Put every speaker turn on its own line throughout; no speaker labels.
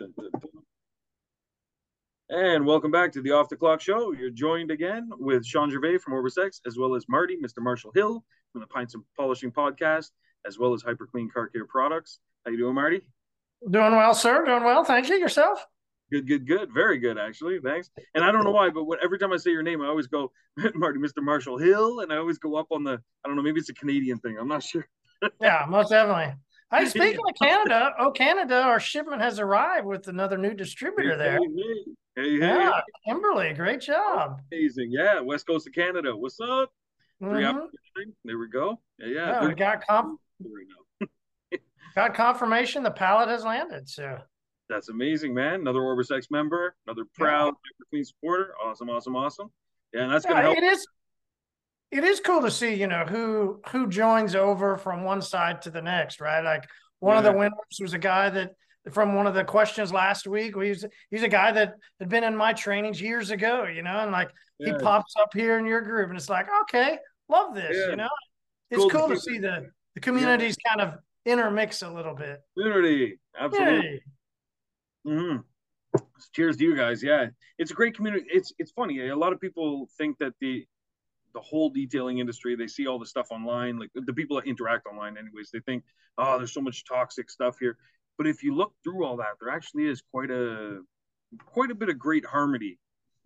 Dun, dun, dun. And welcome back to the Off the Clock Show. You're joined again with Shawn Gervais from Orbis X, as well as Marty, Mr. Marshall Hill from the Pints and Polishing Podcast, as well as Hyper Clean Car Care Products. How you doing, Marty?
Doing well, sir. Doing well. Thank you. Yourself?
Good, good, good. Very good, actually. Thanks. And I don't know why, but what, every time I say your name, I always go, Marty, Mr. Marshall Hill, and I always go up on the, I don't know, maybe it's a Canadian thing. I'm not sure.
yeah, most definitely. Hey, speaking of Canada, oh Canada, our shipment has arrived with another new distributor there.
Hey, hey, hey.
Yeah, Kimberly, great job.
Amazing. Yeah, West Coast of Canada. What's up? Three
Mhm.
hours. There we go. Yeah, yeah.
Yeah, we got
now.
got confirmation the pallet has landed. So
That's amazing, man. Another Orbis X member, another proud Hyper Clean supporter. Awesome, awesome, awesome. Yeah, and that's gonna
yeah,
help.
it is. It is cool to see, you know, who who joins over from one side to the next, right? Like one of the winners was a guy that from one of the questions last week. He's he's a guy that had been in my trainings years ago, you know, and like he pops up here in your group, and it's like, okay, love this,
Yeah.
you know. It's
Cool
cool,
to
to
see
the the communities kind of intermix a little bit.
Community. Absolutely.
Yay.
hmm Cheers to you guys. Yeah, it's a great community. It's it's funny. A lot of people think that the the whole detailing industry, they see all the stuff online, like the people that interact online, anyways. They think, oh, there's so much toxic stuff here. But if you look through all that, there actually is quite a quite a bit of great harmony.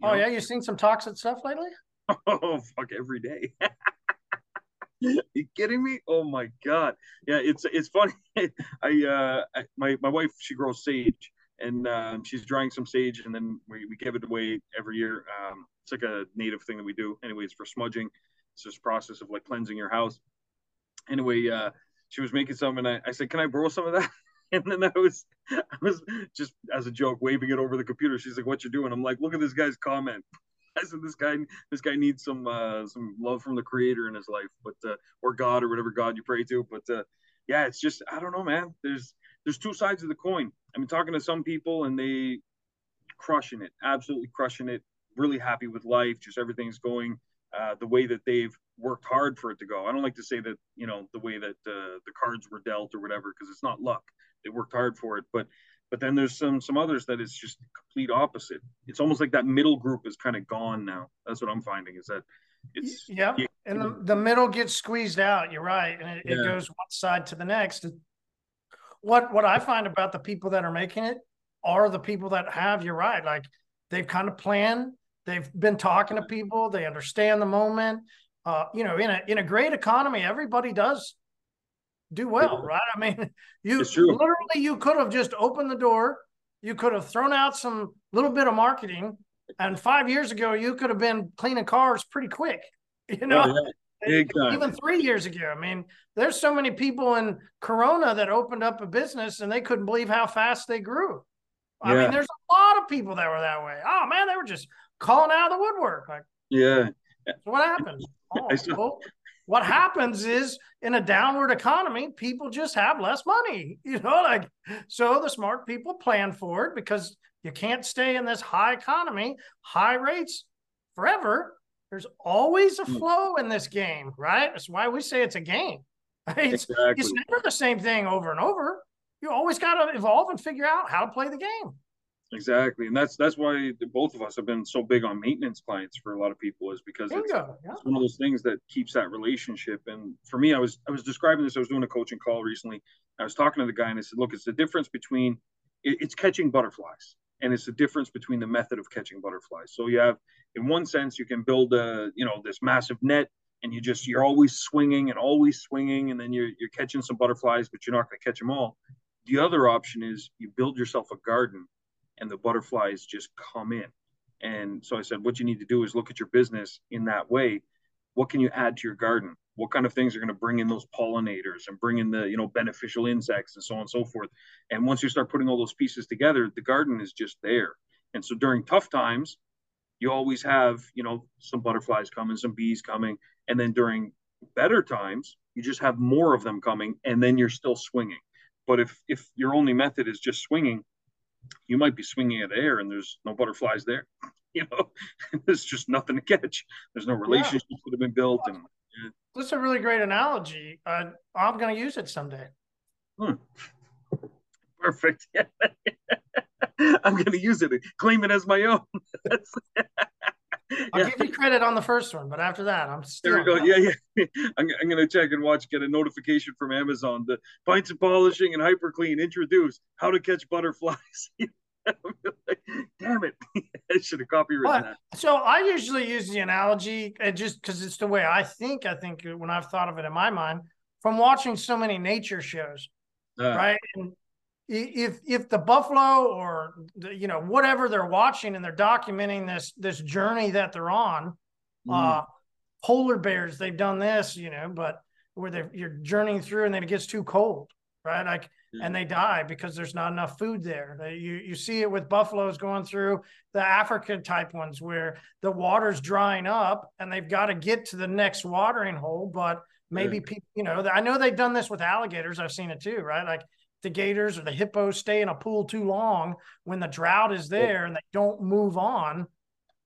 Oh
know?
yeah, you've seen some toxic stuff lately?
Oh fuck every day. you kidding me? Oh my god. Yeah, it's it's funny. I uh I, my my wife she grows sage and um, she's drying some sage and then we, we give it away every year. Um it's like a native thing that we do anyways for smudging. It's this process of like cleansing your house. Anyway, uh she was making some and I, I said, Can I borrow some of that? And then I was I was just as a joke waving it over the computer. She's like, What you doing? I'm like, look at this guy's comment. I said this guy this guy needs some uh some love from the creator in his life, but uh or God or whatever God you pray to. But uh yeah, it's just I don't know, man. There's there's two sides of the coin. I've been talking to some people and they crushing it, absolutely crushing it, really happy with life, just everything's going uh, the way that they've worked hard for it to go. I don't like to say that, you know, the way that uh, the cards were dealt or whatever, because it's not luck. They worked hard for it, but but then there's some some others that it's just complete opposite. It's almost like that middle group is kind of gone now. That's what I'm finding is that it's
Yep.
yeah.
And the, the middle gets squeezed out. You're right. And it, it goes one side to the next. What what I find about the people that are making it are the people that have, you're right. Like they've kind of planned, they've been talking to people, they understand the moment. Uh, you know, in a in a great economy, everybody does do well, right? I mean, you literally you could have just opened the door, you could have thrown out some little bit of marketing, and five years ago you could have been cleaning cars pretty quick. You know,
Oh, yeah.
Even three years ago. I mean, there's so many people in Corona that opened up a business and they couldn't believe how fast they grew. I
Yeah.
mean, there's a lot of people that were that way. Oh man, they were just calling out of the woodwork. Like,
yeah.
so what happens? Oh, well, what happens is in a downward economy, people just have less money. You know, like so the smart people plan for it because you can't stay in this high economy, high rates forever. There's always a
Hmm.
flow in this game, right? That's why we say it's a game. It's,
Exactly.
it's never the same thing over and over. You always got to evolve and figure out how to play the game.
Exactly. And that's that's why the, both of us have been so big on maintenance clients for a lot of people is because it's.
Yeah.
it's one of those things that keeps that relationship. And for me, I was I was describing this. I was doing a coaching call recently. I was talking to the guy and I said, look, it's the difference between it, it's catching butterflies and it's the difference between the method of catching butterflies. So you have, in one sense, you can build a you know this massive net and you just you're always swinging and always swinging and then you're you're catching some butterflies, but you're not going to catch them all. The other option is you build yourself a garden and the butterflies just come in. And so I said, what you need to do is look at your business in that way. What can you add to your garden? What kind of things are going to bring in those pollinators and bring in the you know beneficial insects and so on and so forth? And once you start putting all those pieces together, the garden is just there. And so during tough times, you always have you know some butterflies coming, some bees coming, and then during better times, you just have more of them coming, and then you're still swinging. But if if your only method is just swinging, you might be swinging at air and there's no butterflies there. You know, there's just nothing to catch. There's no relationships that have been built, and
That's a really great analogy. Uh, I'm going to use it someday.
perfect. I'm going to use it, claim it as my own.
I'll yeah. give you credit on the first one, but after that, I'm still.
There we go. Yeah, yeah. I'm, I'm going to check and watch, get a notification from Amazon. The pints of polishing and hyper clean introduce how to catch butterflies. like, Damn it. I should have copywritten that.
So I usually use the analogy uh, just because it's the way I think. I think when I've thought of it in my mind from watching so many nature shows, uh, right? And if if the buffalo or the, you know whatever they're watching and they're documenting this this journey that they're on mm. uh polar bears they've done this you know but where they you're journeying through and then it gets too cold right like and they die because there's not enough food there you you see it with buffaloes going through the african type ones where the water's drying up and they've got to get to the next watering hole but maybe yeah. people you know i know they've done this with alligators i've seen it too right like the gators or the hippos stay in a pool too long when the drought is there and they don't move on,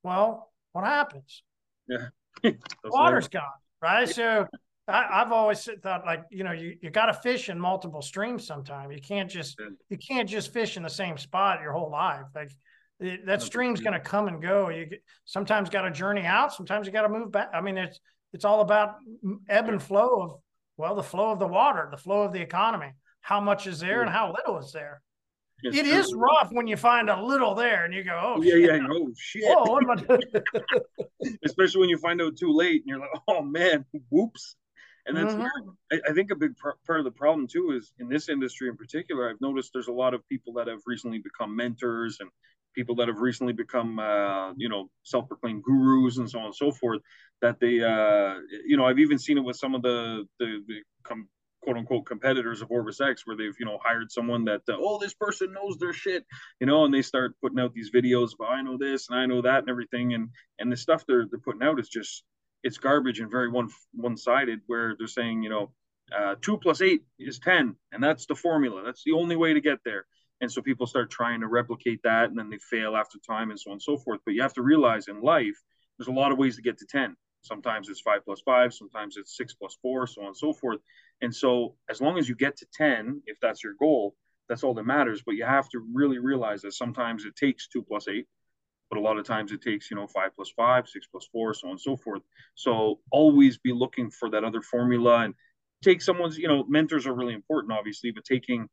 well, what happens?
Yeah.
Water's gone, right? So I, have always thought like, you know, you, you got to fish in multiple streams sometime. You can't just, you can't just fish in the same spot your whole life. Like that stream's going to come and go. You sometimes got to journey out. Sometimes you got to move back. I mean, it's, it's all about ebb and flow of, well, the flow of the water, the flow of the economy how much is there and how little is there. It's it true. is rough when you find a little there and you go, oh
yeah, shit. yeah, oh shit. Whoa, what am I doing? Especially when you find out too late and you're like, oh man, whoops. And that's mm-hmm. I, I, think a big pr- part of the problem too is in this industry in particular. I've noticed there's a lot of people that have recently become mentors and people that have recently become, uh, you know, self-proclaimed gurus and so on and so forth. That they, uh, you know, I've even seen it with some of the the, the com- quote unquote competitors of Orbis X where they've you know hired someone that uh, oh this person knows their shit you know and they start putting out these videos of I know this and I know that and everything and and the stuff they're they're putting out is just it's garbage and very one one sided where they're saying you know uh, two plus eight is ten and that's the formula. That's the only way to get there. And so people start trying to replicate that and then they fail after time and so on and so forth. But you have to realize in life there's a lot of ways to get to 10 Sometimes it's five plus five, sometimes it's six plus four, so on and so forth. And so, as long as you get to 10, if that's your goal, that's all that matters. But you have to really realize that sometimes it takes two plus eight, but a lot of times it takes, you know, five plus five, six plus four, so on and so forth. So, always be looking for that other formula and take someone's, you know, mentors are really important, obviously, but taking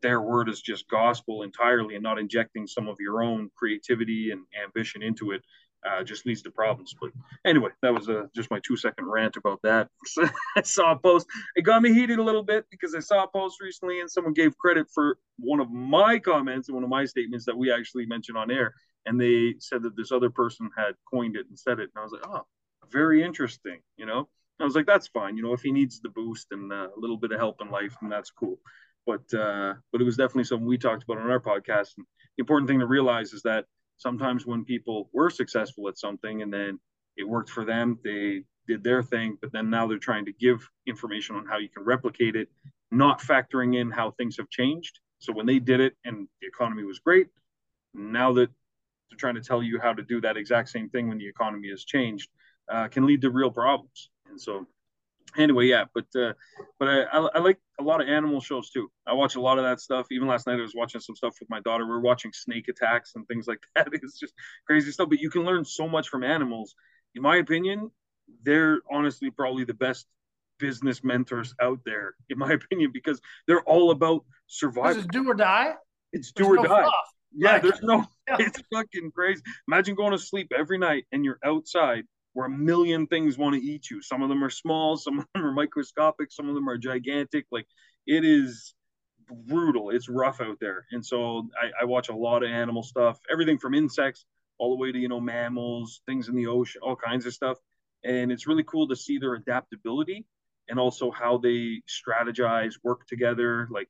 their word as just gospel entirely and not injecting some of your own creativity and ambition into it uh, just leads to problems. But anyway, that was uh, just my two second rant about that. I saw a post. It got me heated a little bit because I saw a post recently and someone gave credit for one of my comments and one of my statements that we actually mentioned on air. And they said that this other person had coined it and said it. And I was like, oh, very interesting. You know, I was like, that's fine. You know, if he needs the boost and uh, a little bit of help in life, then that's cool. But uh, but it was definitely something we talked about on our podcast. And the important thing to realize is that sometimes when people were successful at something and then it worked for them, they did their thing, but then now they're trying to give information on how you can replicate it, not factoring in how things have changed. So when they did it and the economy was great, now that they're trying to tell you how to do that exact same thing when the economy has changed, uh, can lead to real problems. And so anyway, yeah, but uh, but I, I, I, like a lot of animal shows too. I watch a lot of that stuff. Even last night, I was watching some stuff with my daughter. We are watching snake attacks and things like that. It's just crazy stuff. But you can learn so much from animals. In my opinion, they're honestly probably the best business mentors out there, in my opinion, because they're all about survival.
Is do or die?
It's do there's or no die. Fluff. Yeah, like, there's no. Yeah. It's fucking crazy. Imagine going to sleep every night and you're outside where a million things want to eat you. Some of them are small, some of them are microscopic, some of them are gigantic. Like it is brutal. It's rough out there. And so I, I watch a lot of animal stuff, everything from insects all the way to, you know, mammals, things in the ocean, all kinds of stuff. And it's really cool to see their adaptability and also how they strategize, work together. Like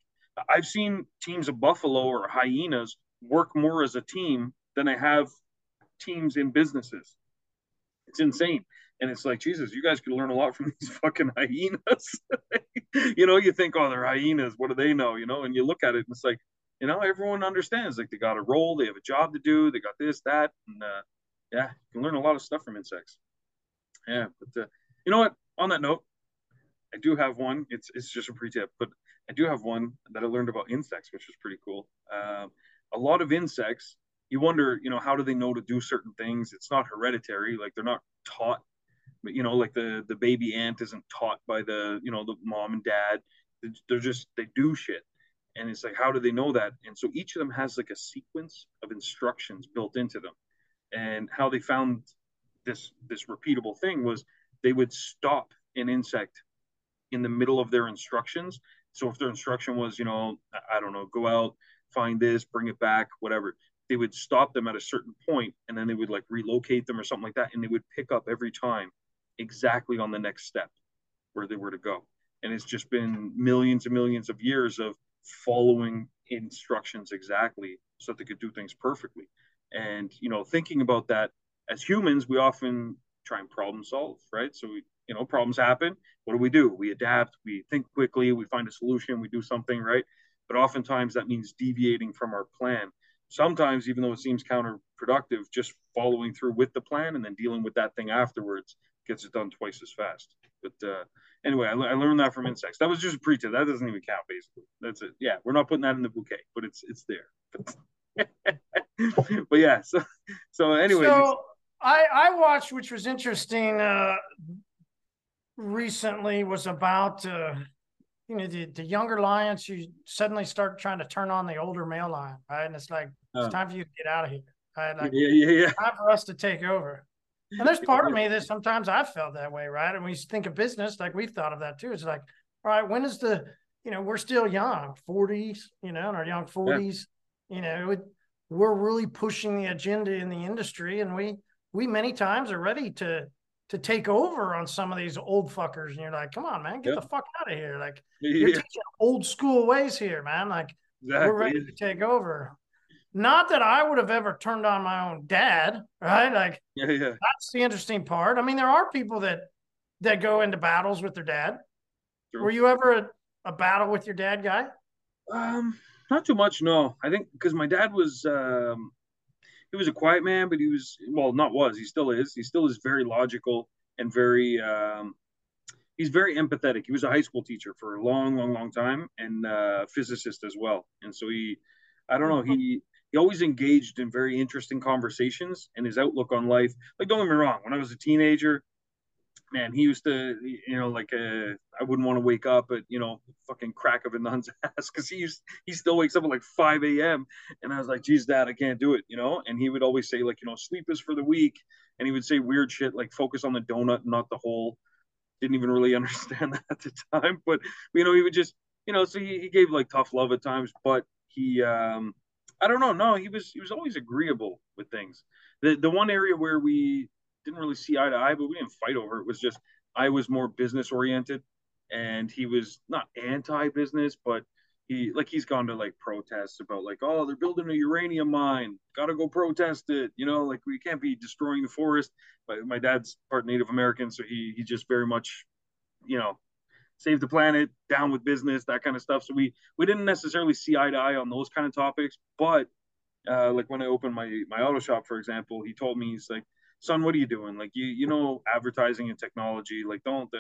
I've seen teams of buffalo or hyenas work more as a team than I have teams in businesses. It's insane. And it's like, Jesus, you guys could learn a lot from these fucking hyenas. you know, you think, oh, they're hyenas. What do they know? You know, and you look at it and it's like, you know, everyone understands. Like they got a role, they have a job to do, they got this, that, and uh, yeah, you can learn a lot of stuff from insects. Yeah, but uh, you know what? On that note, I do have one. It's it's just a pre-tip, but I do have one that I learned about insects, which was pretty cool. Uh, a lot of insects, you wonder, you know, how do they know to do certain things? It's not hereditary, like they're not taught, but you know, like the the baby ant isn't taught by the you know the mom and dad. They're just they do shit, and it's like how do they know that? And so each of them has like a sequence of instructions built into them, and how they found this this repeatable thing was they would stop an insect in the middle of their instructions. So if their instruction was, you know, I don't know, go out, find this, bring it back, whatever, they would stop them at a certain point and then they would like relocate them or something like that. And they would pick up every time exactly on the next step where they were to go. And it's just been millions and millions of years of following instructions exactly so that they could do things perfectly. And, you know, thinking about that as humans, we often try and problem solve, right? So we, you know, problems happen. What do we do? We adapt, we think quickly, we find a solution, we do something, right? But oftentimes that means deviating from our plan. Sometimes, even though it seems counterproductive, just following through with the plan and then dealing with that thing afterwards gets it done twice as fast. But uh, anyway, I, I, learned that from insects. That was just a pre-tip. That doesn't even count, basically. That's it. Yeah, we're not putting that in the bouquet, but it's it's there. but yeah, so so anyway.
So I I watched, which was interesting. Uh, recently was about uh, you know the, the younger lions. You suddenly start trying to turn on the older male lion, right? And it's like it's oh. time for you to get out of here. Right? Like,
yeah, yeah, yeah.
Time for us to take over. And there's part of me that sometimes I've felt that way, right? And we think of business, like we've thought of that too. It's like, all right, when is the, you know, we're still young, 40s, you know, in our young 40s, yeah. you know, it, we're really pushing the agenda in the industry, and we we many times are ready to to take over on some of these old fuckers. And you're like, come on, man, get yep. the fuck out of here. Like you're teaching old school ways here, man. Like exactly. we're ready to take over. Not that I would have ever turned on my own dad, right? Like
yeah, yeah.
that's the interesting part. I mean, there are people that that go into battles with their dad. True. Were you ever a, a battle with your dad guy?
Um, not too much, no. I think because my dad was um he was a quiet man, but he was well, not was he still is. He still is very logical and very um, he's very empathetic. He was a high school teacher for a long, long, long time and uh, physicist as well. And so he, I don't know, he he always engaged in very interesting conversations and his outlook on life. Like, don't get me wrong, when I was a teenager, man, he used to, you know, like uh, I wouldn't want to wake up at, you know, fucking crack of a nun's ass because he used, he still wakes up at like 5 a.m. And I was like, geez, dad, I can't do it, you know? And he would always say, like, you know, sleep is for the weak. And he would say weird shit like focus on the donut, not the hole. Didn't even really understand that at the time. But, you know, he would just, you know, so he, he gave like tough love at times, but he, um, I don't know. No, he was, he was always agreeable with things. The, the one area where we didn't really see eye to eye, but we didn't fight over it. It was just I was more business oriented, and he was not anti business, but he like he's gone to like protests about like oh they're building a uranium mine, gotta go protest it. You know, like we can't be destroying the forest. But my dad's part Native American, so he he just very much, you know, save the planet, down with business, that kind of stuff. So we we didn't necessarily see eye to eye on those kind of topics, but uh, like when I opened my my auto shop, for example, he told me he's like, son, what are you doing? Like, you, you know, advertising and technology, like, don't, uh,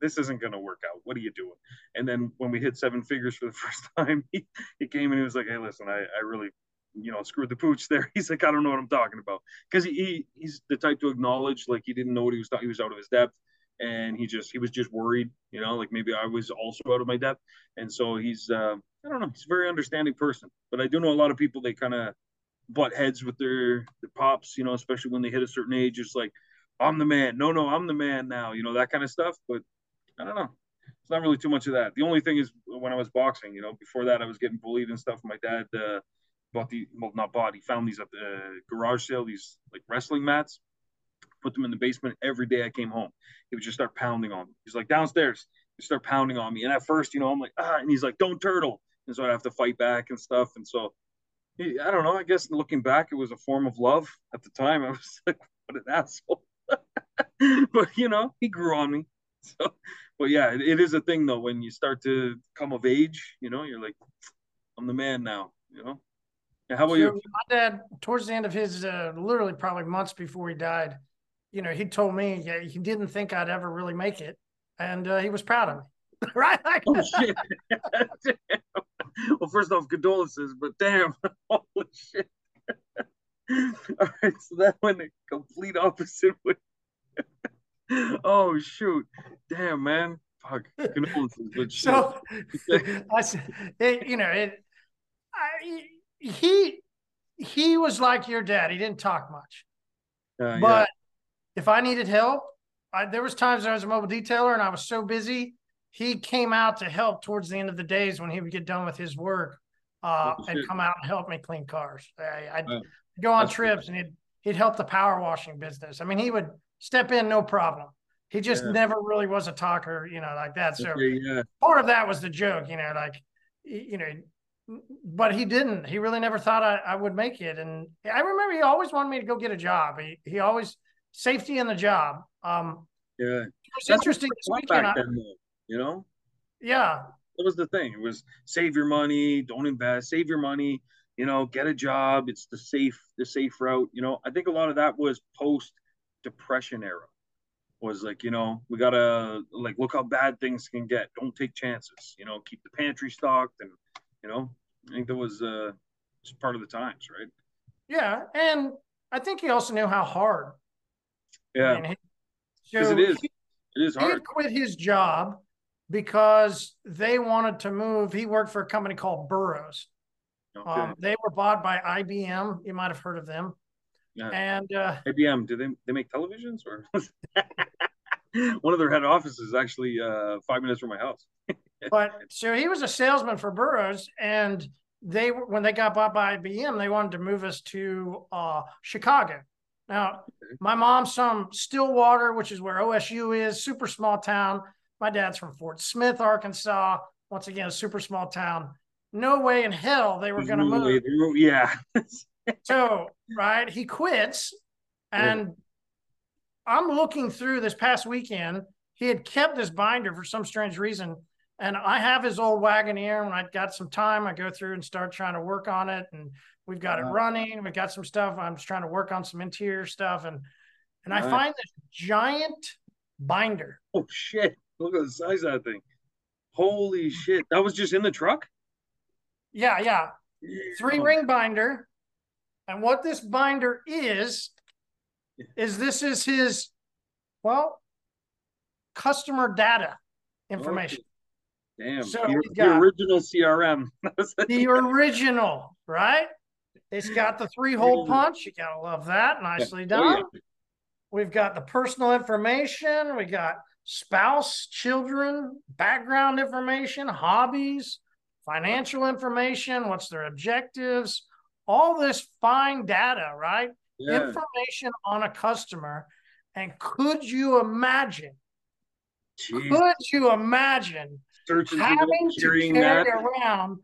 this isn't going to work out. What are you doing? And then when we hit seven figures for the first time, he, he came and he was like, Hey, listen, I, I really, you know, screwed the pooch there. He's like, I don't know what I'm talking about. Cause he, he he's the type to acknowledge, like he didn't know what he was, he was out of his depth and he just, he was just worried, you know, like maybe I was also out of my depth. And so he's, uh, I don't know, he's a very understanding person, but I do know a lot of people, they kind of, butt heads with their their pops, you know, especially when they hit a certain age. It's like, I'm the man. No, no, I'm the man now. You know that kind of stuff. But I don't know. It's not really too much of that. The only thing is when I was boxing, you know, before that I was getting bullied and stuff. My dad uh, bought the well, not bought. He found these at the garage sale. These like wrestling mats. Put them in the basement every day. I came home. He would just start pounding on me. He's like downstairs. He start pounding on me. And at first, you know, I'm like ah, and he's like, don't turtle. And so I have to fight back and stuff. And so I don't know. I guess looking back, it was a form of love. At the time, I was like, "What an asshole!" but you know, he grew on me. So, but yeah, it, it is a thing though. When you start to come of age, you know, you're like, "I'm the man now." You know. Yeah, how about so you?
My dad, towards the end of his, uh, literally probably months before he died, you know, he told me yeah, he didn't think I'd ever really make it, and uh, he was proud of me. right? Like, oh, shit.
well, first off, condolences, but damn, holy shit. All right, so that went a complete opposite way. oh shoot, damn man, fuck, condolences. But
so I said, it, you know, it, I, he he was like your dad. He didn't talk much, uh, but yeah. if I needed help, I, there was times I was a mobile detailer and I was so busy. He came out to help towards the end of the days when he would get done with his work uh, oh, and come out and help me clean cars. I, would oh, go on trips and he'd he'd help the power washing business. I mean, he would step in no problem. He just yeah. never really was a talker, you know, like that. So okay, yeah. part of that was the joke, you know, like you know, but he didn't. He really never thought I, I would make it. And I remember he always wanted me to go get a job. He he always safety in the job. Um,
yeah,
it's interesting this weekend. Then,
you know,
yeah,
that was the thing. It was save your money, don't invest, save your money. You know, get a job. It's the safe the safe route. You know, I think a lot of that was post depression era. Was like, you know, we gotta like look how bad things can get. Don't take chances. You know, keep the pantry stocked and you know, I think that was uh, just part of the times, right?
Yeah, and I think he also knew how hard.
Yeah, because so it is. It is hard.
He quit his job because they wanted to move. He worked for a company called Burroughs. Okay. Um, they were bought by IBM. You might have heard of them. Yeah. And uh,
IBM, do they they make televisions or? One of their head offices is actually uh, five minutes from my house
but so he was a salesman for Burroughs, and they when they got bought by IBM, they wanted to move us to uh, Chicago. Now, my mom's from Stillwater, which is where OSU is, super small town. My dad's from Fort Smith, Arkansas. Once again, a super small town. No way in hell they were going to move.
Yeah.
so, right, he quits, and yeah. I'm looking through this past weekend. He had kept this binder for some strange reason and I have his old Wagoneer. When I got some time, I go through and start trying to work on it. And we've got it running. We've got some stuff. I'm just trying to work on some interior stuff. And and I find this giant binder.
Oh shit. Look at the size of that thing. Holy shit. That was just in the truck?
Yeah, yeah. Three ring binder. And what this binder is, is this is his, well, customer data information.
Damn, so the, the original CRM.
the original, right? It's got the three hole punch. You gotta love that. Nicely yeah. done. Oh, yeah. We've got the personal information. We got spouse, children, background information, hobbies, financial information, what's their objectives, all this fine data, right? Yeah. Information on a customer. And could you imagine? Jeez. Could you imagine having to carry that. around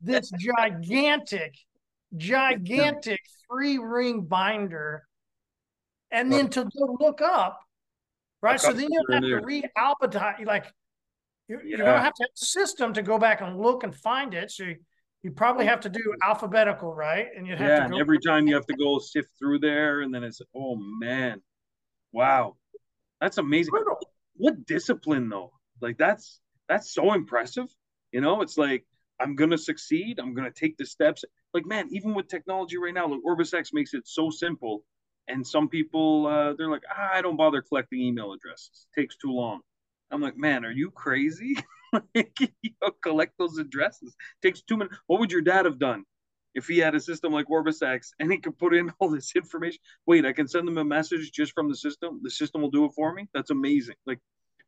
this gigantic, gigantic three ring binder, and then to go look up, right? So then you have to read alphabetize, like you're, yeah. you're going to have to have a system to go back and look and find it. So you, you probably have to do alphabetical, right?
And you have to yeah, to every time you have to go sift through there, and then it's oh man, wow, that's amazing. What discipline though? Like that's that's so impressive. You know, it's like I'm gonna succeed. I'm gonna take the steps. Like man, even with technology right now, like Orbis X makes it so simple. And some people uh, they're like, ah, I don't bother collecting email addresses. It takes too long. I'm like, man, are you crazy? you know, collect those addresses. It takes two minutes. What would your dad have done if he had a system like Orbis X and he could put in all this information? Wait, I can send them a message just from the system. The system will do it for me. That's amazing. Like,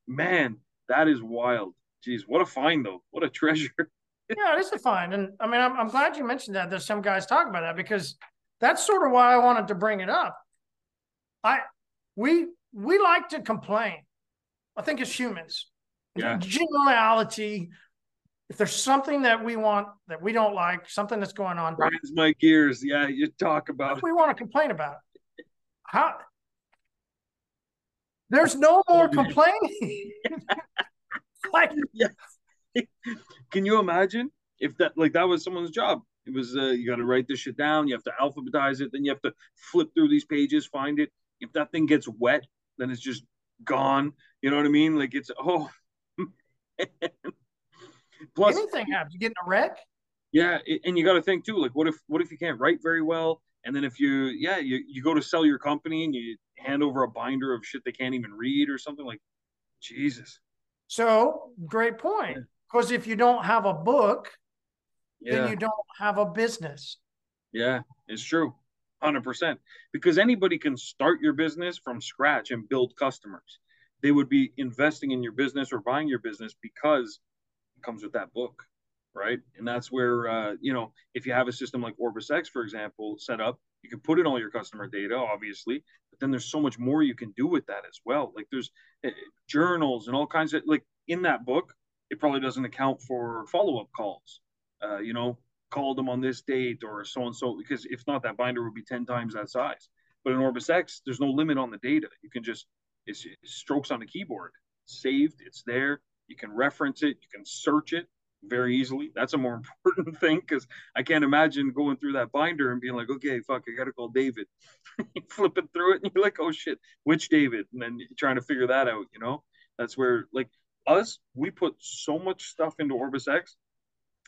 man, that is wild. Jeez, what a find though! What a treasure.
yeah, it is a find, and I mean, I'm, I'm glad you mentioned that. There's some guys talking about that because that's sort of why I wanted to bring it up. I we we like to complain. I think as humans, yeah. generality. If there's something that we want that we don't like, something that's going on,
grinds my gears. Yeah, you talk about.
If we want to complain about it. How? There's no more complaining.
like, yeah. Can you imagine if that like that was someone's job? It was uh, you got to write this shit down. You have to alphabetize it. Then you have to flip through these pages, find it. If that thing gets wet, then it's just gone. You know what I mean? Like it's oh.
Plus, anything happens. You get in a wreck.
Yeah, and you got to think too. Like, what if what if you can't write very well? And then if you, yeah, you, you go to sell your company and you hand over a binder of shit they can't even read or something like, Jesus.
So great point. Because if you don't have a book,
Yeah,
then you don't have a business.
yeah, it's true, hundred percent. Because anybody can start your business from scratch and build customers. They would be investing in your business or buying your business because it comes with that book, right? And that's where, uh, you know, if you have a system like Orbis X, for example, set up, you can put in all your customer data, obviously, but then there's so much more you can do with that as well. Like there's uh, journals and all kinds of like in that book, it probably doesn't account for follow up calls. Uh, you know, called them on this date or so and so, because if not, that binder would be 10 times that size. But in Orbis X, there's no limit on the data. You can just, it's, strokes on the keyboard, it's saved, it's there. You can reference it, you can search it very easily. That's a more important thing because I can't imagine going through that binder and being like, okay, fuck, I got to call David. Flipping through it and you're like, oh shit, which David? And then trying to figure that out, you know? That's where, like, us, we put so much stuff into Orbis X.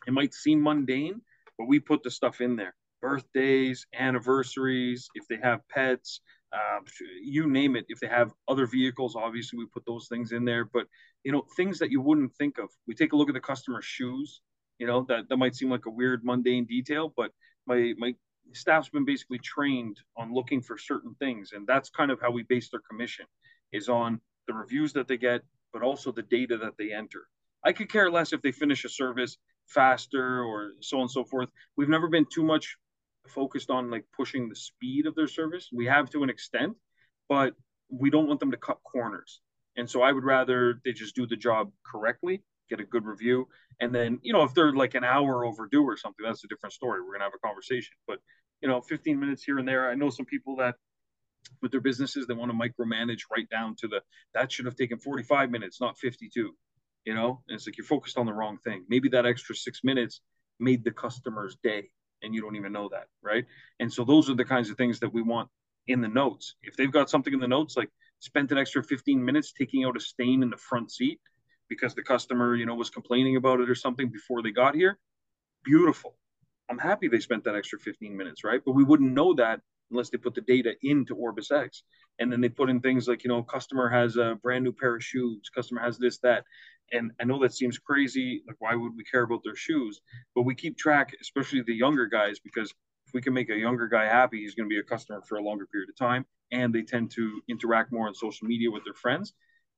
It might seem mundane, but we put the stuff in there birthdays, anniversaries, if they have pets, um, you name it. If they have other vehicles, obviously we put those things in there. But you know, things that you wouldn't think of. We take a look at the customer's shoes. You know, that that might seem like a weird, mundane detail, but my my staff's been basically trained on looking for certain things, and that's kind of how we base their commission is on the reviews that they get, but also the data that they enter. I could care less if they finish a service faster or so on and so forth. We've never been too much focused on like pushing the speed of their service. We have to an extent, but we don't want them to cut corners. And so I would rather they just do the job correctly, get a good review, and then you know if they're like an hour overdue or something, that's a different story. We're gonna have a conversation. But you know, 15 minutes here and there. I know some people that with their businesses they want to micromanage right down to the that should have taken 45 minutes, not 52. You know, and it's like you're focused on the wrong thing. Maybe that extra six minutes made the customer's day and you don't even know that, right? And so those are the kinds of things that we want in the notes. If they've got something in the notes, like spent an extra 15 minutes taking out a stain in the front seat because the customer, you know, was complaining about it or something before they got here, beautiful. I'm happy they spent that extra 15 minutes, right? But we wouldn't know that unless they put the data into Orbis X. And then they put in things like, you know, customer has a brand new pair of shoes, customer has this, that. And I know that seems crazy. Like, why would we care about their shoes? But we keep track, especially the younger guys, because if we can make a younger guy happy, he's going to be a customer for a longer period of time. And they tend to interact more on social media with their friends.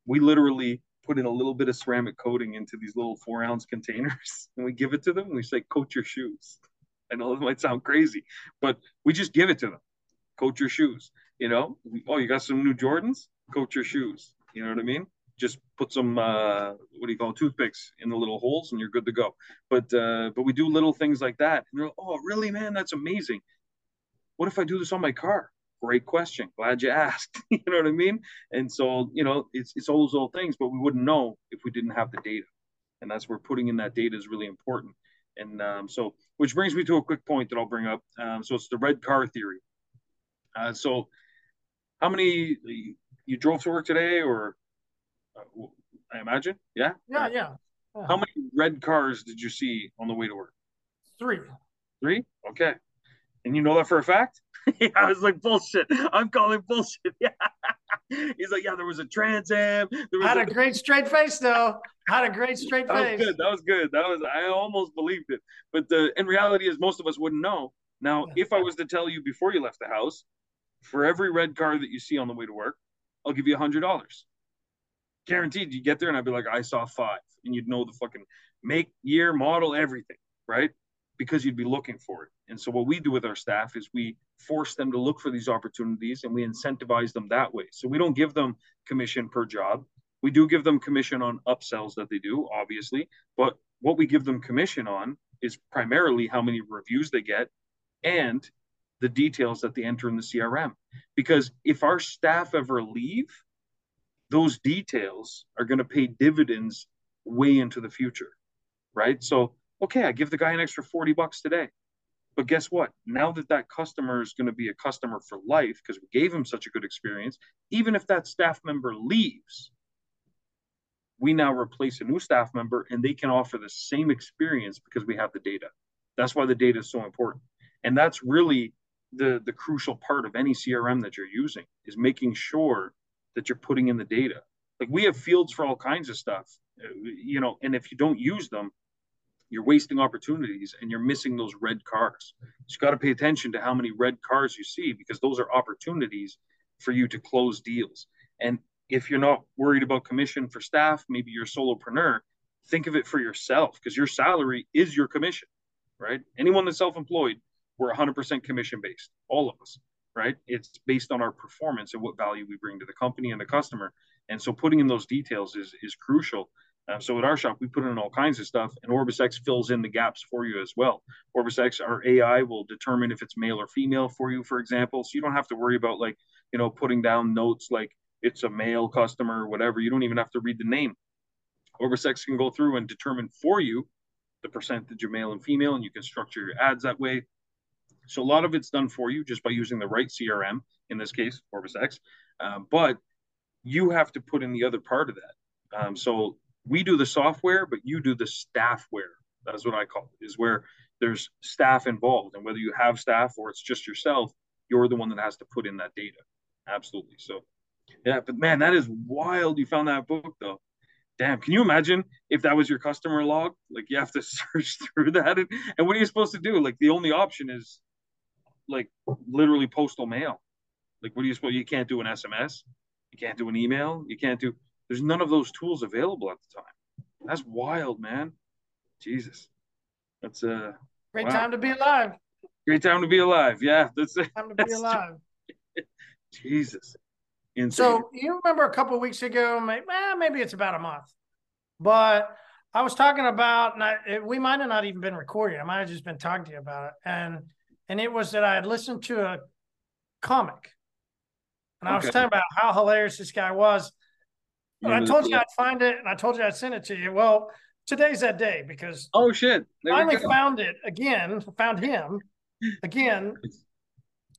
We literally put in a little bit of ceramic coating into these little four ounce containers and we give it to them. We say, coat your shoes. I know it might sound crazy, but we just give it to them. Coat your shoes. You know, oh, you got some new Jordans? Coat your shoes. You know what I mean? just put some uh, what do you call it, toothpicks in the little holes and you're good to go. But uh, but we do little things like that. And like, oh, really, man? That's amazing. What if I do this on my car? Great question. Glad you asked. you know what I mean? And so you know, it's it's all those little things, but we wouldn't know if we didn't have the data. And that's where putting in that data is really important. And um, so, which brings me to a quick point that I'll bring up. Um, so it's the red car theory. Uh, so, how many you drove to work today, or I imagine. Yeah.
Yeah, yeah. yeah.
How many red cars did you see on the way to work?
Three.
Three. Okay. And you know that for a fact? yeah, I was like, bullshit. I'm calling bullshit. Yeah. He's like, yeah, there was a Trans Am. There was
Had a, a great straight face though. Had a great straight
that
face.
Was good. That was good. That was I almost believed it. But the in reality is most of us wouldn't know. Now, if I was to tell you before you left the house, for every red car that you see on the way to work, I'll give you a hundred dollars guaranteed you get there and I'd be like, I saw five. And you'd know the fucking make, year, model, everything, right? Because you'd be looking for it. And so what we do with our staff is we force them to look for these opportunities and we incentivize them that way. So we don't give them commission per job. We do give them commission on upsells that they do, obviously. But what we give them commission on is primarily how many reviews they get and the details that they enter in the CRM. Because if our staff ever leave, those details are going to pay dividends way into the future, right? So, okay, I give the guy an extra 40 bucks today. But guess what? Now that that customer is going to be a customer for life because we gave him such a good experience, even if that staff member leaves, we now replace a new staff member and they can offer the same experience because we have the data. That's why the data is so important. And that's really the the crucial part of any CRM that you're using is making sure that you're putting in the data. Like we have fields for all kinds of stuff, uh, you know, and if you don't use them, you're wasting opportunities and you're missing those red cars. So you got to pay attention to how many red cars you see because those are opportunities for you to close deals. And if you're not worried about commission for staff, maybe you're a solopreneur, think of it for yourself because your salary is your commission, right? Anyone that's self-employed, we're 100% commission based, all of us, right? It's based on our performance and what value we bring to the company and the customer. And so putting in those details is is crucial. Uh, so at our shop, we put in all kinds of stuff, and Orbis X fills in the gaps for you as well. Orbis X, our AI will determine if it's male or female for you, for example. So you don't have to worry about like you know putting down notes like it's a male customer or whatever. You don't even have to read the name. Orbis X can go through and determine for you the percentage of male and female, and you can structure your ads that way. So a lot of it's done for you just by using the right CRM, in this case, Orbis X. Um, but you have to put in the other part of that. Um, so we do the software, but you do the staffware. That's what I call it, is where there's staff involved. And whether you have staff or it's just yourself, you're the one that has to put in that data. Absolutely. So, yeah, but man, that is wild. You found that book though. Damn, can you imagine if that was your customer log? Like you have to search through that. And, and what are you supposed to do? Like the only option is like literally postal mail. Like what do you suppose? you can't do an SMS, you can't do an email, you can't do there's none of those tools available at the time. That's wild, man. Jesus. That's a uh,
great wow. time to be alive.
Great time to be alive. Yeah, that's
it. Time to be alive.
Jesus.
Insane. So you remember a couple weeks ago, maybe, well, maybe it's about a month, but I was talking about, and I, it, we might have not even been recording. I might have just been talking to you about it, and and it was that I had listened to a comic, and okay. I was talking about how hilarious this guy was. I told you I'd find it, and I told you I'd send it to you. Well, today's that day because
oh shit,
there finally found it again. Found him again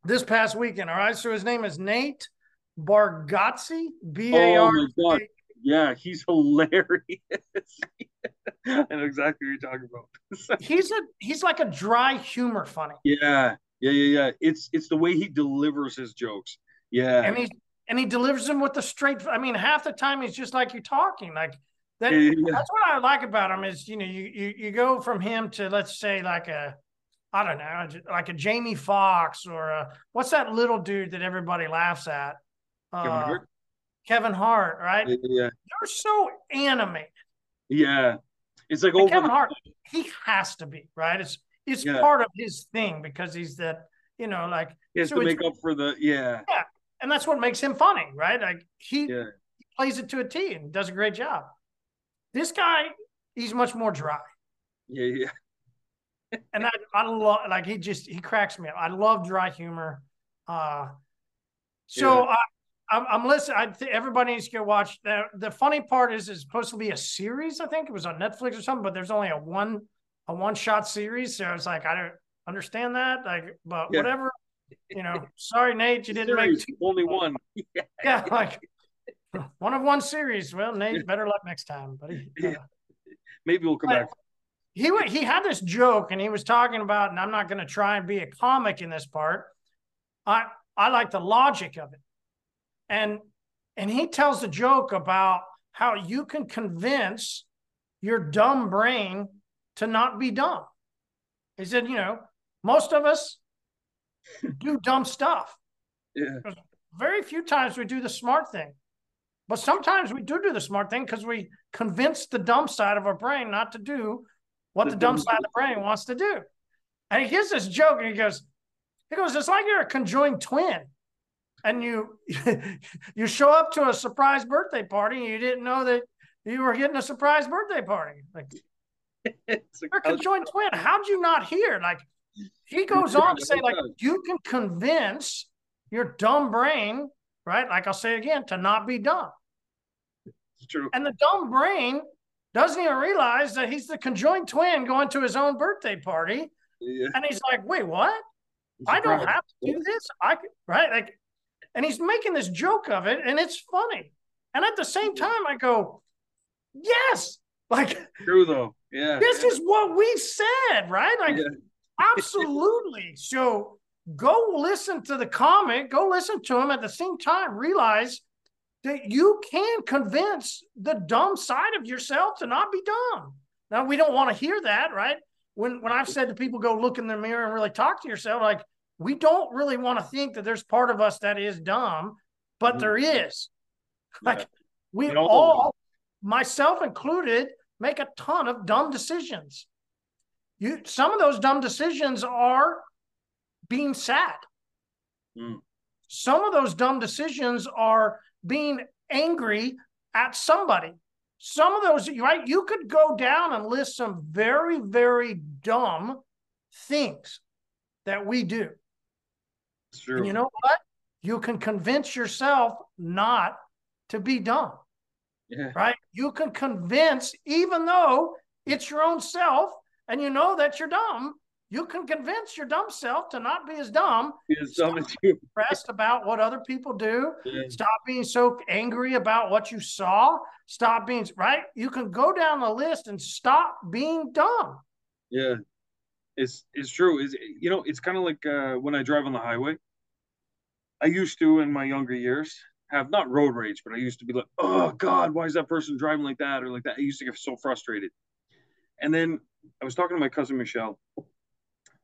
this past weekend. All right, so his name is Nate Bargatze. B A R.
Yeah, he's hilarious. I know exactly what you're talking about.
he's a he's like a dry humor funny.
Yeah, yeah, yeah, yeah. It's it's the way he delivers his jokes. Yeah,
and he's and he delivers them with the straight. I mean, half the time he's just like you're talking. Like that. Yeah. That's what I like about him is you know you you you go from him to let's say like a I don't know like a Jamie Foxx or a, what's that little dude that everybody laughs at? Uh, Kevin Hart. Kevin Hart, right? Yeah. They're so animated.
Yeah, it's like
Kevin Hart. He has to be right. It's it's yeah. part of his thing because he's that you know like
he has so to make up for the yeah
yeah and that's what makes him funny, right? Like he, yeah. he plays it to a T and does a great job. This guy, he's much more dry.
Yeah, yeah.
and I, I love like he just he cracks me up. I love dry humor. Uh, so yeah. I'm, I'm listening. I think everybody needs to go watch. The, the funny part is it's supposed to be a series. I think it was on Netflix or something, but there's only a one a one shot series. So it's like I don't understand that. Like, but yeah. whatever you know, sorry, Nate, you didn't series, make two.
only one.
yeah, like one of one series. Well, Nate, better luck next time, buddy. Uh,
Maybe we'll come back.
He he had this joke, and he was talking about, and I'm not going to try and be a comic in this part. I I like the logic of it, and and he tells a joke about how you can convince your dumb brain to not be dumb. He said, you know, most of us do dumb stuff.
Yeah.
Very few times we do the smart thing. But sometimes we do do the smart thing because we convince the dumb side of our brain not to do what the, the dumb side of the brain wants to do. And he gives this joke and he goes, he goes, it's like you're a conjoined twin. And you you show up to a surprise birthday party and you didn't know that you were getting a surprise birthday party. Like you're a conjoined twin. How'd you not hear? Like he goes on to say, like, you can convince your dumb brain, right? Like I'll say again, to not be dumb.
It's true.
And the dumb brain doesn't even realize that he's the conjoined twin going to his own birthday party. Yeah. And he's like, wait, what? I don't have to do this. I could, right? Like, and he's making this joke of it, and it's funny. And at the same time, I go, yes, like
true though. Yeah.
This is what we said, right? Like, yeah Absolutely. So go listen to the comic, go listen to him at the same time, realize that you can convince the dumb side of yourself to not be dumb. Now we don't want to hear that, right? When when I've said to people go look in the mirror and really talk to yourself, like we don't really want to think that there's part of us that is dumb, but mm-hmm. there is. Like we all, all myself included, make a ton of dumb decisions. You some of those dumb decisions are being sad. Mm. Some of those dumb decisions are being angry at somebody. Some of those, right? You could go down and list some very, very dumb things that we do. Sure. And you know what? You can convince yourself not to be dumb. Yeah. Right? You can convince, even though it's your own self and you know that you're dumb, you can convince your dumb self to not be as dumb. Be as dumb as you. Depressed about what other people do. Yeah. Stop being so angry about what you saw. Stop being right. You can go down the list and stop being dumb.
Yeah, it's it's true. Is you know it's kind of like uh, when I drive on the highway. I used to in my younger years have not road rage, but I used to be like, oh God, why is that person driving like that or like that? I used to get so frustrated. And then I was talking to my cousin Michelle,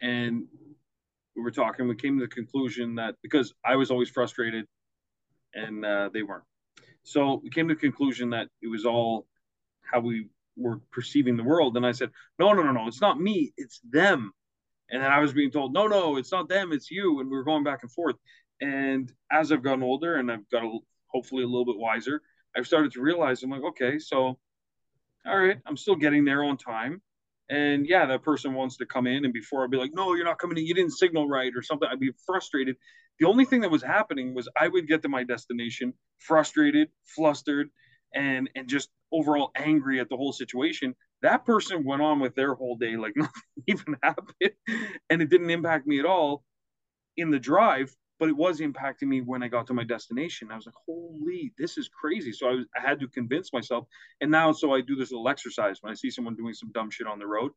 and we were talking. We came to the conclusion that because I was always frustrated, and uh, they weren't, so we came to the conclusion that it was all how we were perceiving the world. And I said, no, no, no, no, it's not me, it's them. And then I was being told, no, no, it's not them, it's you. And we were going back and forth. And as I've gotten older and I've got a, hopefully a little bit wiser, I've started to realize I'm like, okay, so all right, I'm still getting there on time. And yeah, that person wants to come in, and before I'd be like, no, you're not coming in, you didn't signal right or something, I'd be frustrated. The only thing that was happening was I would get to my destination frustrated, flustered, and and just overall angry at the whole situation. That person went on with their whole day like nothing even happened, and it didn't impact me at all in the drive but it was impacting me when I got to my destination. I was like, holy, this is crazy. So I, was, I had to convince myself. And now, so I do this little exercise when I see someone doing some dumb shit on the road.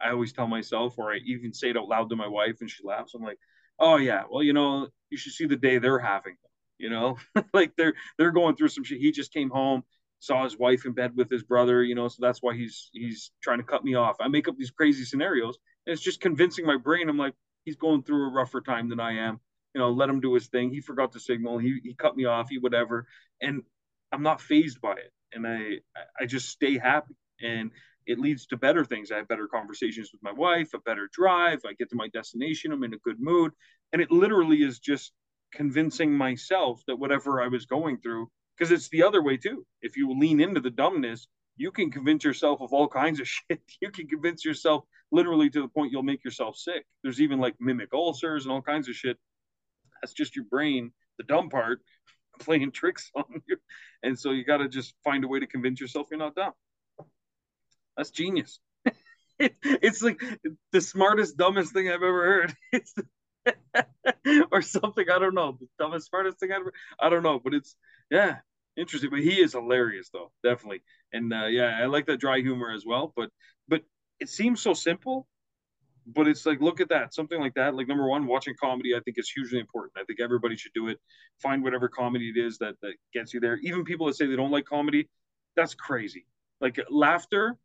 I always tell myself, or I even say it out loud to my wife, and she laughs. I'm like, oh yeah, well, you know, you should see the day they're having. You know, like they're they're going through some shit. He just came home, saw his wife in bed with his brother. You know, so that's why he's he's trying to cut me off. I make up these crazy scenarios, and it's just convincing my brain. I'm like, he's going through a rougher time than I am you know, let him do his thing. He forgot to signal. He he cut me off. He whatever, and I'm not phased by it, and I I just stay happy, and it leads to better things. I have better conversations with my wife, a better drive. I get to my destination. I'm in a good mood, and it literally is just convincing myself that whatever I was going through, because it's the other way too. If you lean into the dumbness, you can convince yourself of all kinds of shit. You can convince yourself literally to the point you'll make yourself sick. There's even like mimic ulcers and all kinds of shit that's just your brain, the dumb part, playing tricks on you. And so you got to just find a way to convince yourself you're not dumb. That's genius. it, it's like the smartest, dumbest thing I've ever heard. It's or something. I don't know. The dumbest, smartest thing I've ever. I don't know, but it's yeah, interesting. But he is hilarious, though, definitely. And uh, yeah, I like that dry humor as well. But but it seems so simple, but it's like look at that something like that like number one watching comedy i think is hugely important i think everybody should do it find whatever comedy it is that that gets you there even people that say they don't like comedy that's crazy like laughter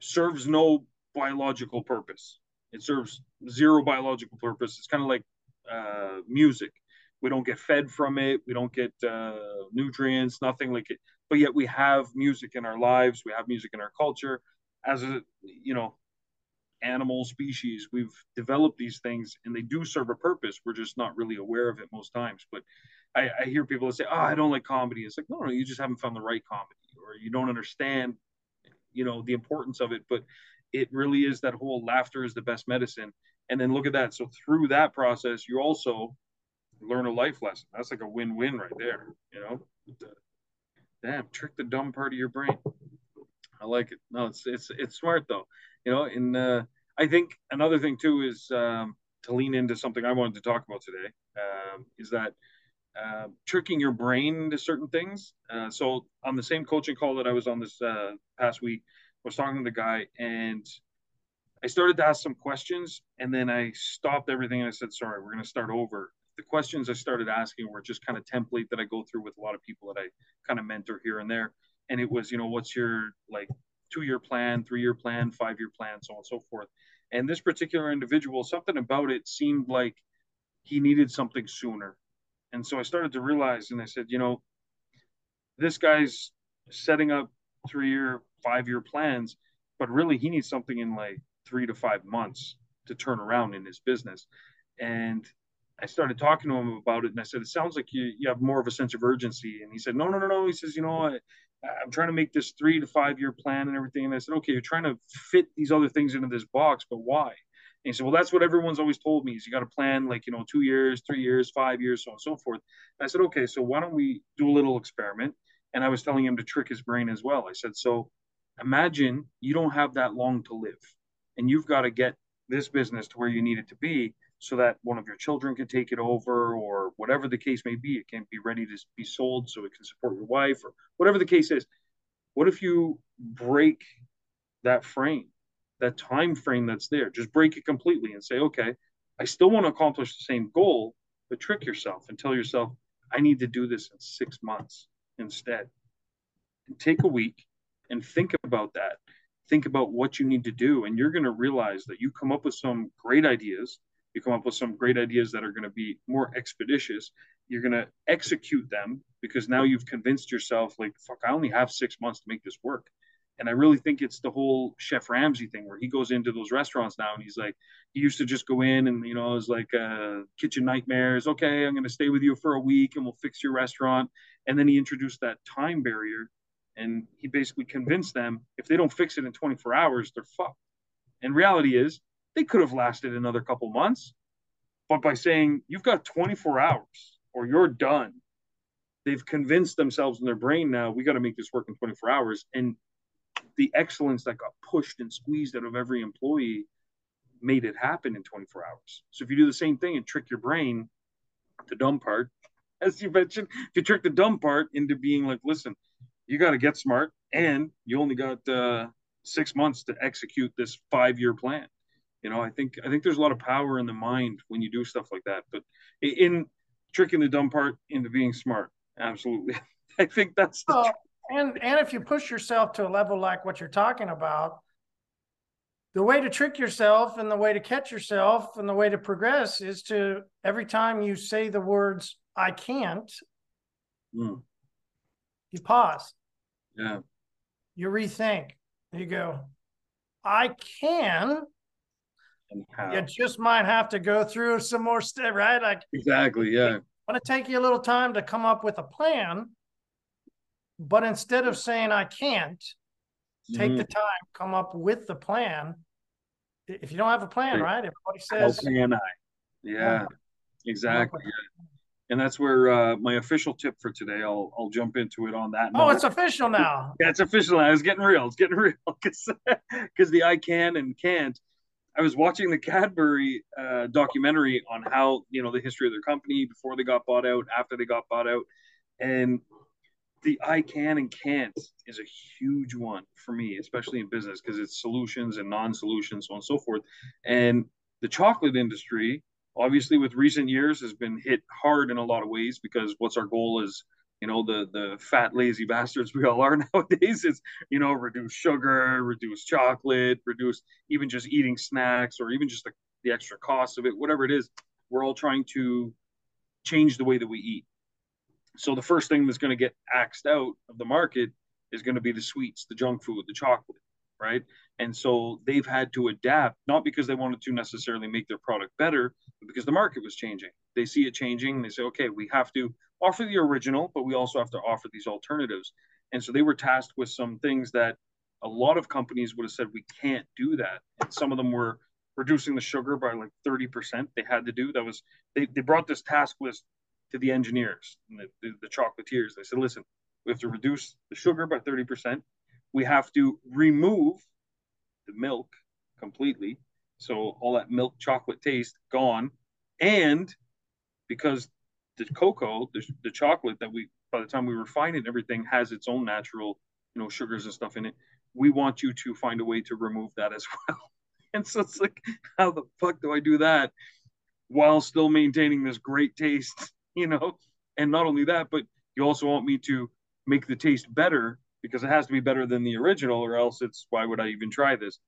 serves no biological purpose it serves zero biological purpose it's kind of like uh, music we don't get fed from it we don't get uh, nutrients nothing like it but yet we have music in our lives we have music in our culture as a you know animal species. We've developed these things and they do serve a purpose. We're just not really aware of it most times. But I, I hear people say, Oh, I don't like comedy. It's like, no, no, you just haven't found the right comedy or you don't understand, you know, the importance of it. But it really is that whole laughter is the best medicine. And then look at that. So through that process, you also learn a life lesson. That's like a win-win right there, you know? Damn, trick the dumb part of your brain. I like it. No, it's it's it's smart though you know, and uh, I think another thing too is um, to lean into something I wanted to talk about today um, is that uh, tricking your brain into certain things. Uh, so on the same coaching call that I was on this uh, past week, I was talking to the guy, and I started to ask some questions and then I stopped everything and I said, sorry, we're going to start over. The questions I started asking were just kind of template that I go through with a lot of people that I kind of mentor here and there. And it was, you know, what's your like two year plan, three year plan, five year plan, so on and so forth. And this particular individual, something about it seemed like he needed something sooner. And so I started to realize, and I said, you know, this guy's setting up three year, five year plans, but really he needs something in like three to five months to turn around in his business. And I started talking to him about it, and I said, "It sounds like you you have more of a sense of urgency." And he said, "No, no, no, no." He says, "You know, I, I'm trying to make this three to five year plan and everything." And I said, "Okay, you're trying to fit these other things into this box, but why?" And he said, "Well, that's what everyone's always told me: is you got to plan like you know two years, three years, five years, so on and so forth." And I said, "Okay, so why don't we do a little experiment?" And I was telling him to trick his brain as well. I said, "So imagine you don't have that long to live, and you've got to get this business to where you need it to be." So that one of your children can take it over or whatever the case may be. It can be ready to be sold so it can support your wife or whatever the case is. What if you break that frame, that time frame that's there? Just break it completely and say, okay, I still want to accomplish the same goal, but trick yourself and tell yourself, I need to do this in six months instead. And take a week and think about that. Think about what you need to do, and you're going to realize that you come up with some great ideas you come up with some great ideas that are going to be more expeditious you're going to execute them because now you've convinced yourself like fuck i only have six months to make this work. And i really think it's the whole chef ramsay thing where he goes into those restaurants now and he's like he used to just go in and you know it was like uh, kitchen nightmares. Okay i'm going to stay with you for a week and we'll fix your restaurant. And then he introduced that time barrier and he basically convinced them if they don't fix it in 24 hours they're fucked. And reality is they could have lasted another couple months. But by saying you've got 24 hours or you're done, they've convinced themselves in their brain now, we got to make this work in 24 hours. And the excellence that got pushed and squeezed out of every employee made it happen in 24 hours. So if you do the same thing and trick your brain, the dumb part, as you mentioned, if you trick the dumb part into being like, listen, you got to get smart and you only got uh, six months to execute this five year plan you know, I think I think there's a lot of power in the mind when you do stuff like that. But in tricking the dumb part into being smart, absolutely. I think that's
the well, and and if you push yourself to a level like what you're talking about, the way to trick yourself and the way to catch yourself and the way to progress is to every time you say the words "I can't," mm. you pause.
Yeah.
You rethink. You go, I can
and how.
You just might have to go through some more steps, right? Like
exactly, yeah.
Want to take you a little time to come up with a plan, but instead of saying I can't, take mm-hmm. the time, come up with the plan. If you don't have a plan, right? Everybody says,
"How can I?" Yeah, yeah. exactly. Yeah. And that's where uh, my official tip for today. I'll I'll jump into it on that.
Oh, note. it's official now.
Yeah, it's official now. It's getting real. It's getting real because because the I can and can't I was watching the Cadbury uh, documentary on how you know the history of their company before they got bought out, after they got bought out, and the I can and can't is a huge one for me, especially in business because it's solutions and non-solutions, so on and so forth. And the chocolate industry, obviously, with recent years, has been hit hard in a lot of ways because what's our goal is you know the the fat lazy bastards we all are nowadays is you know reduce sugar reduce chocolate reduce even just eating snacks or even just the, the extra cost of it whatever it is we're all trying to change the way that we eat. So the first thing that's going to get axed out of the market is going to be the sweets the junk food the chocolate right? And so they've had to adapt not because they wanted to necessarily make their product better but because the market was changing they see it changing they say okay we have to offer the original, but we also have to offer these alternatives. And so they were tasked with some things that a lot of companies would have said we can't do that. And some of them were reducing the sugar by like 30%. They had to do that was they, they brought this task list to the engineers and the, the, the chocolatiers. They said, listen, we have to reduce the sugar by 30%. We have to remove the milk completely. So all that milk chocolate taste gone. And because the cocoa, the, the chocolate that we, by the time we refine it, everything has its own natural, you know, sugars and stuff in it. We want you to find a way to remove that as well. and so it's like, how the fuck do I do that while still maintaining this great taste, you know? And not only that, but you also want me to make the taste better because it has to be better than the original, or else it's why would I even try this?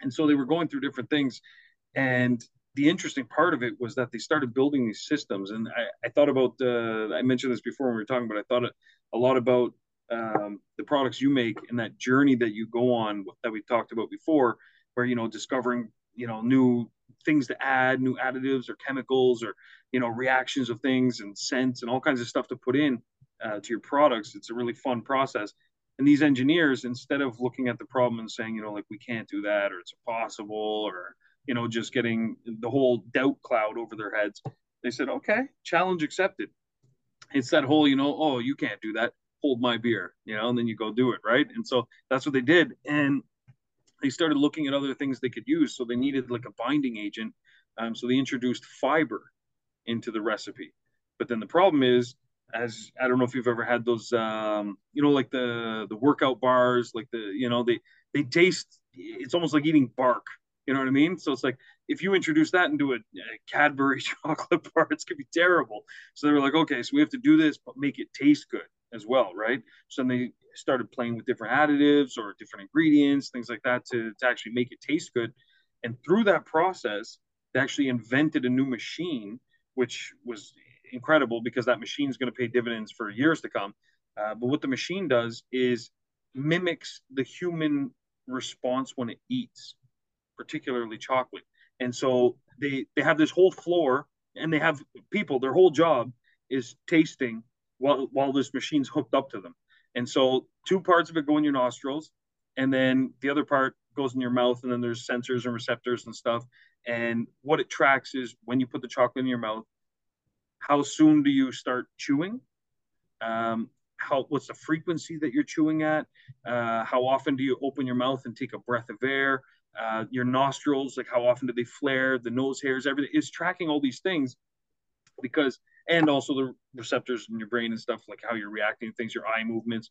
And so they were going through different things. And the interesting part of it was that they started building these systems. And I, I thought about, uh, I mentioned this before when we were talking, but I thought a lot about um, the products you make and that journey that you go on that we talked about before, where, you know, discovering, you know, new things to add, new additives or chemicals or, you know, reactions of things and scents and all kinds of stuff to put in uh, to your products. It's a really fun process. And these engineers, instead of looking at the problem and saying, you know, like we can't do that or it's impossible or, you know, just getting the whole doubt cloud over their heads, they said, okay, challenge accepted. It's that whole, you know, oh, you can't do that. Hold my beer, you know, and then you go do it, right? And so that's what they did. And they started looking at other things they could use. So they needed like a binding agent. Um, so they introduced fiber into the recipe. But then the problem is as I don't know if you've ever had those, um, you know, like the the workout bars, like the you know they they taste. It's almost like eating bark. You know what I mean? So it's like if you introduce that into a, a Cadbury chocolate bar, it's gonna be terrible. So they were like, okay, so we have to do this, but make it taste good as well, right? So then they started playing with different additives or different ingredients, things like that, to to actually make it taste good. And through that process, they actually invented a new machine, which was incredible because that machine is going to pay dividends for years to come. Uh, but what the machine does is mimics the human response when it eats, particularly chocolate. And so they they have this whole floor, and they have people. Their whole job is tasting while while this machine's hooked up to them. And so two parts of it go in your nostrils, and then the other part goes in your mouth, and then there's sensors and receptors and stuff. And what it tracks is when you put the chocolate in your mouth, how soon do you start chewing? Um, how what's the frequency that you're chewing at? Uh, how often do you open your mouth and take a breath of air? Uh, your nostrils, like how often do they flare? The nose hairs, everything is tracking all these things because, and also the receptors in your brain and stuff, like how you're reacting to things, your eye movements,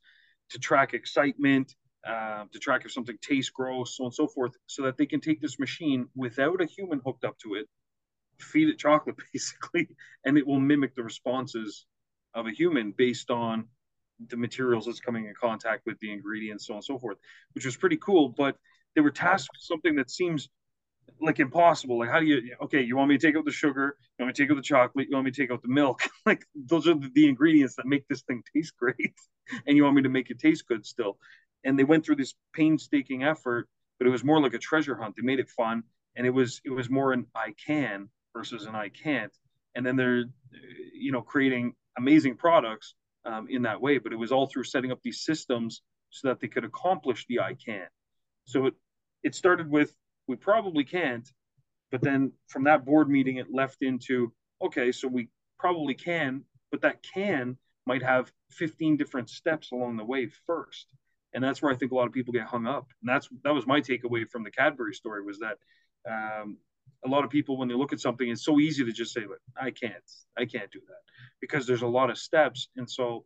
to track excitement, uh, to track if something tastes gross, so on and so forth, so that they can take this machine without a human hooked up to it feed it chocolate basically, and it will mimic the responses of a human based on the materials it's coming in contact with, the ingredients, so on and so forth, which was pretty cool. But they were tasked with something that seems like impossible. Like, how do you, okay, you want me to take out the sugar? You want me to take out the chocolate? You want me to take out the milk? like, those are the, ingredients that make this thing taste great. and you want me to make it taste good still. And they went through this painstaking effort, but it was more like a treasure hunt. They made it fun. And it was, it was more an I can versus an I can't. And then they're, you know, creating amazing products um, in that way. But it was all through setting up these systems so that they could accomplish the I can. So it it started with we probably can't, but then from that board meeting it left into okay, so we probably can, but that can might have 15 different steps along the way first. And that's where I think a lot of people get hung up. And that's that was my takeaway from the Cadbury story was that um, a lot of people when they look at something it's so easy to just say look i can't i can't do that because there's a lot of steps and so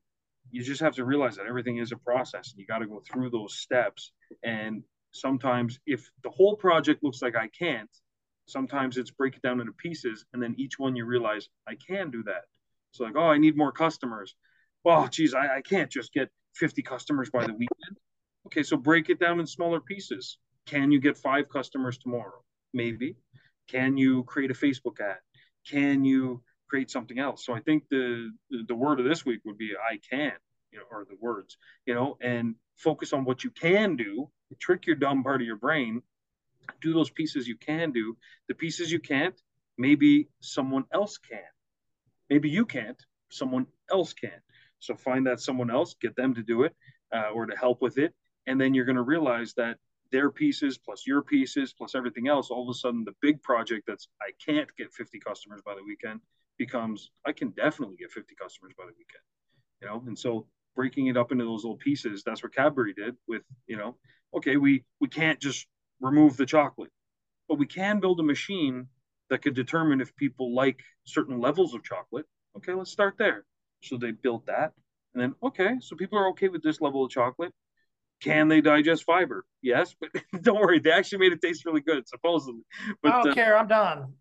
you just have to realize that everything is a process and you got to go through those steps and sometimes if the whole project looks like i can't sometimes it's break it down into pieces and then each one you realize i can do that. So like oh i need more customers. Well geez I, I can't just get 50 customers by the weekend. Okay so break it down in smaller pieces. Can you get five customers tomorrow? Maybe. Can you create a Facebook ad? Can you create something else? So I think the the word of this week would be I can, you know, or the words, you know, and focus on what you can do. Trick your dumb part of your brain. Do those pieces you can do. The pieces you can't, maybe someone else can. Maybe you can't, someone else can. So find that someone else, get them to do it uh, or to help with it, and then you're going to realize that their pieces plus your pieces plus everything else, all of a sudden the big project that's I can't get 50 customers by the weekend becomes I can definitely get 50 customers by the weekend. You know, and so breaking it up into those little pieces, that's what Cadbury did with, you know, okay, we we can't just remove the chocolate, but we can build a machine that could determine if people like certain levels of chocolate. Okay, let's start there. So they built that. And then, okay, so people are okay with this level of chocolate can they digest fiber? Yes, but don't worry, they actually made it taste really good, supposedly. But
I don't
uh,
care. I'm done.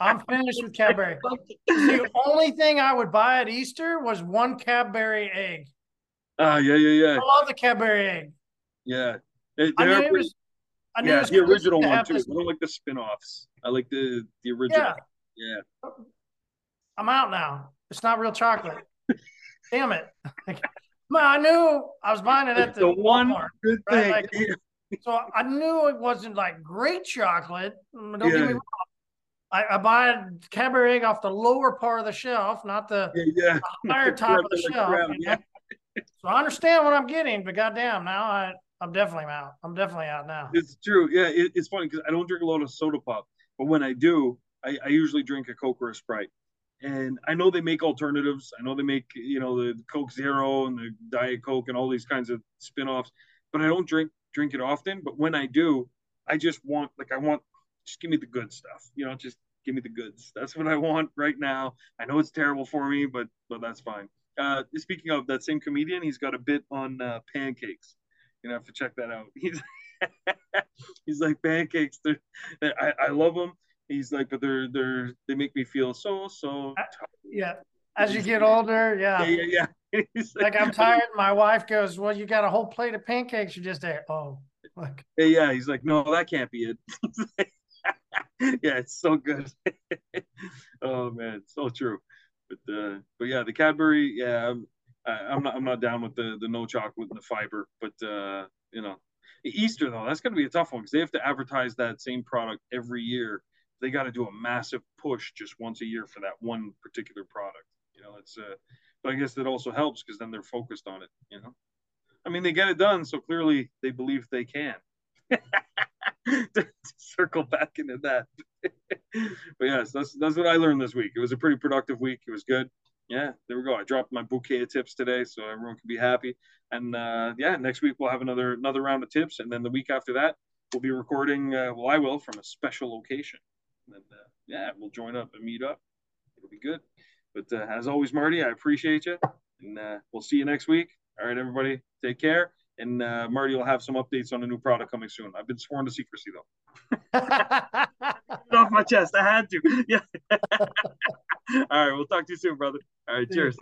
I'm finished with Cadbury. the only thing I would buy at Easter was one Cadbury egg.
Ah, yeah, yeah, yeah,
I love the Cadbury egg.
yeah. They-
I knew was. I knew
yeah, the original
to
one too.
this-
I don't like the spin-offs. I like the the original.
Yeah,
Yeah.
I'm out now. It's not real chocolate. Damn it! Man, I knew I was buying it at
It's
the,
the one
Walmart,
good
right?
thing.
Like- so I knew it wasn't like great chocolate. Mm, Don't get me wrong. I, I buy Cadbury egg off the lower part of the shelf, not the
yeah, yeah.
higher top of the
la
shelf.
yeah.
So I understand what I'm getting, but goddamn, now I I'm definitely out. I'm definitely out now.
It's true. Yeah, it, it's funny because I don't drink a lot of soda pop, but when I do, I, I usually drink a Coke or a Sprite. And I know they make alternatives. I know they make you know the Coke Zero and the Diet Coke and all these kinds of spin-offs, but I don't drink drink it often. But when I do, I just want like I want just give me the good stuff. You know, just give me the goods. That's what I want right now. I know it's terrible for me, but but that's fine. Uh, speaking of that same comedian, he's got a bit on uh, pancakes. You know, have to check that out. He's he's like pancakes. They're, they're, I, I love them. He's like, but they're they're they make me feel so so. Tired.
Yeah. As you get older,
yeah,
yeah.
yeah, yeah. He's
Like I'm tired. My wife goes, Well, you got a whole plate of pancakes you just ate. Oh, like
Yeah, yeah. He's like, no, that can't be it. yeah, it's so good. oh man, so true. But uh, but yeah, the Cadbury, yeah, I'm, I, I'm not I'm not down with the the no chocolate and the fiber. But uh, you know, Easter though, that's gonna be a tough one because they have to advertise that same product every year. They got to do a massive push just once a year for that one particular product. You know, it's uh, but I guess that also helps because then they're focused on it. You know, I mean, they get it done, so clearly they believe they can. to circle back into that. but yes, that's that's what I learned this week. It was a pretty productive week. It was good. Yeah, there we go. I dropped my bouquet of tips today, so everyone can be happy. And uh, yeah, next week we'll have another another round of tips, and then the week after that we'll be recording. Uh, well, I will from a special location. And uh, yeah, we'll join up and meet up. It'll be good. But uh, as always, Marty, I appreciate you, and uh, we'll see you next week. All right, everybody, take care. And uh, Marty will have some updates on a new product coming soon. I've been sworn to secrecy though. Off my chest. I had to. Yeah. All right. We'll talk to you soon, brother. All right. Cheers.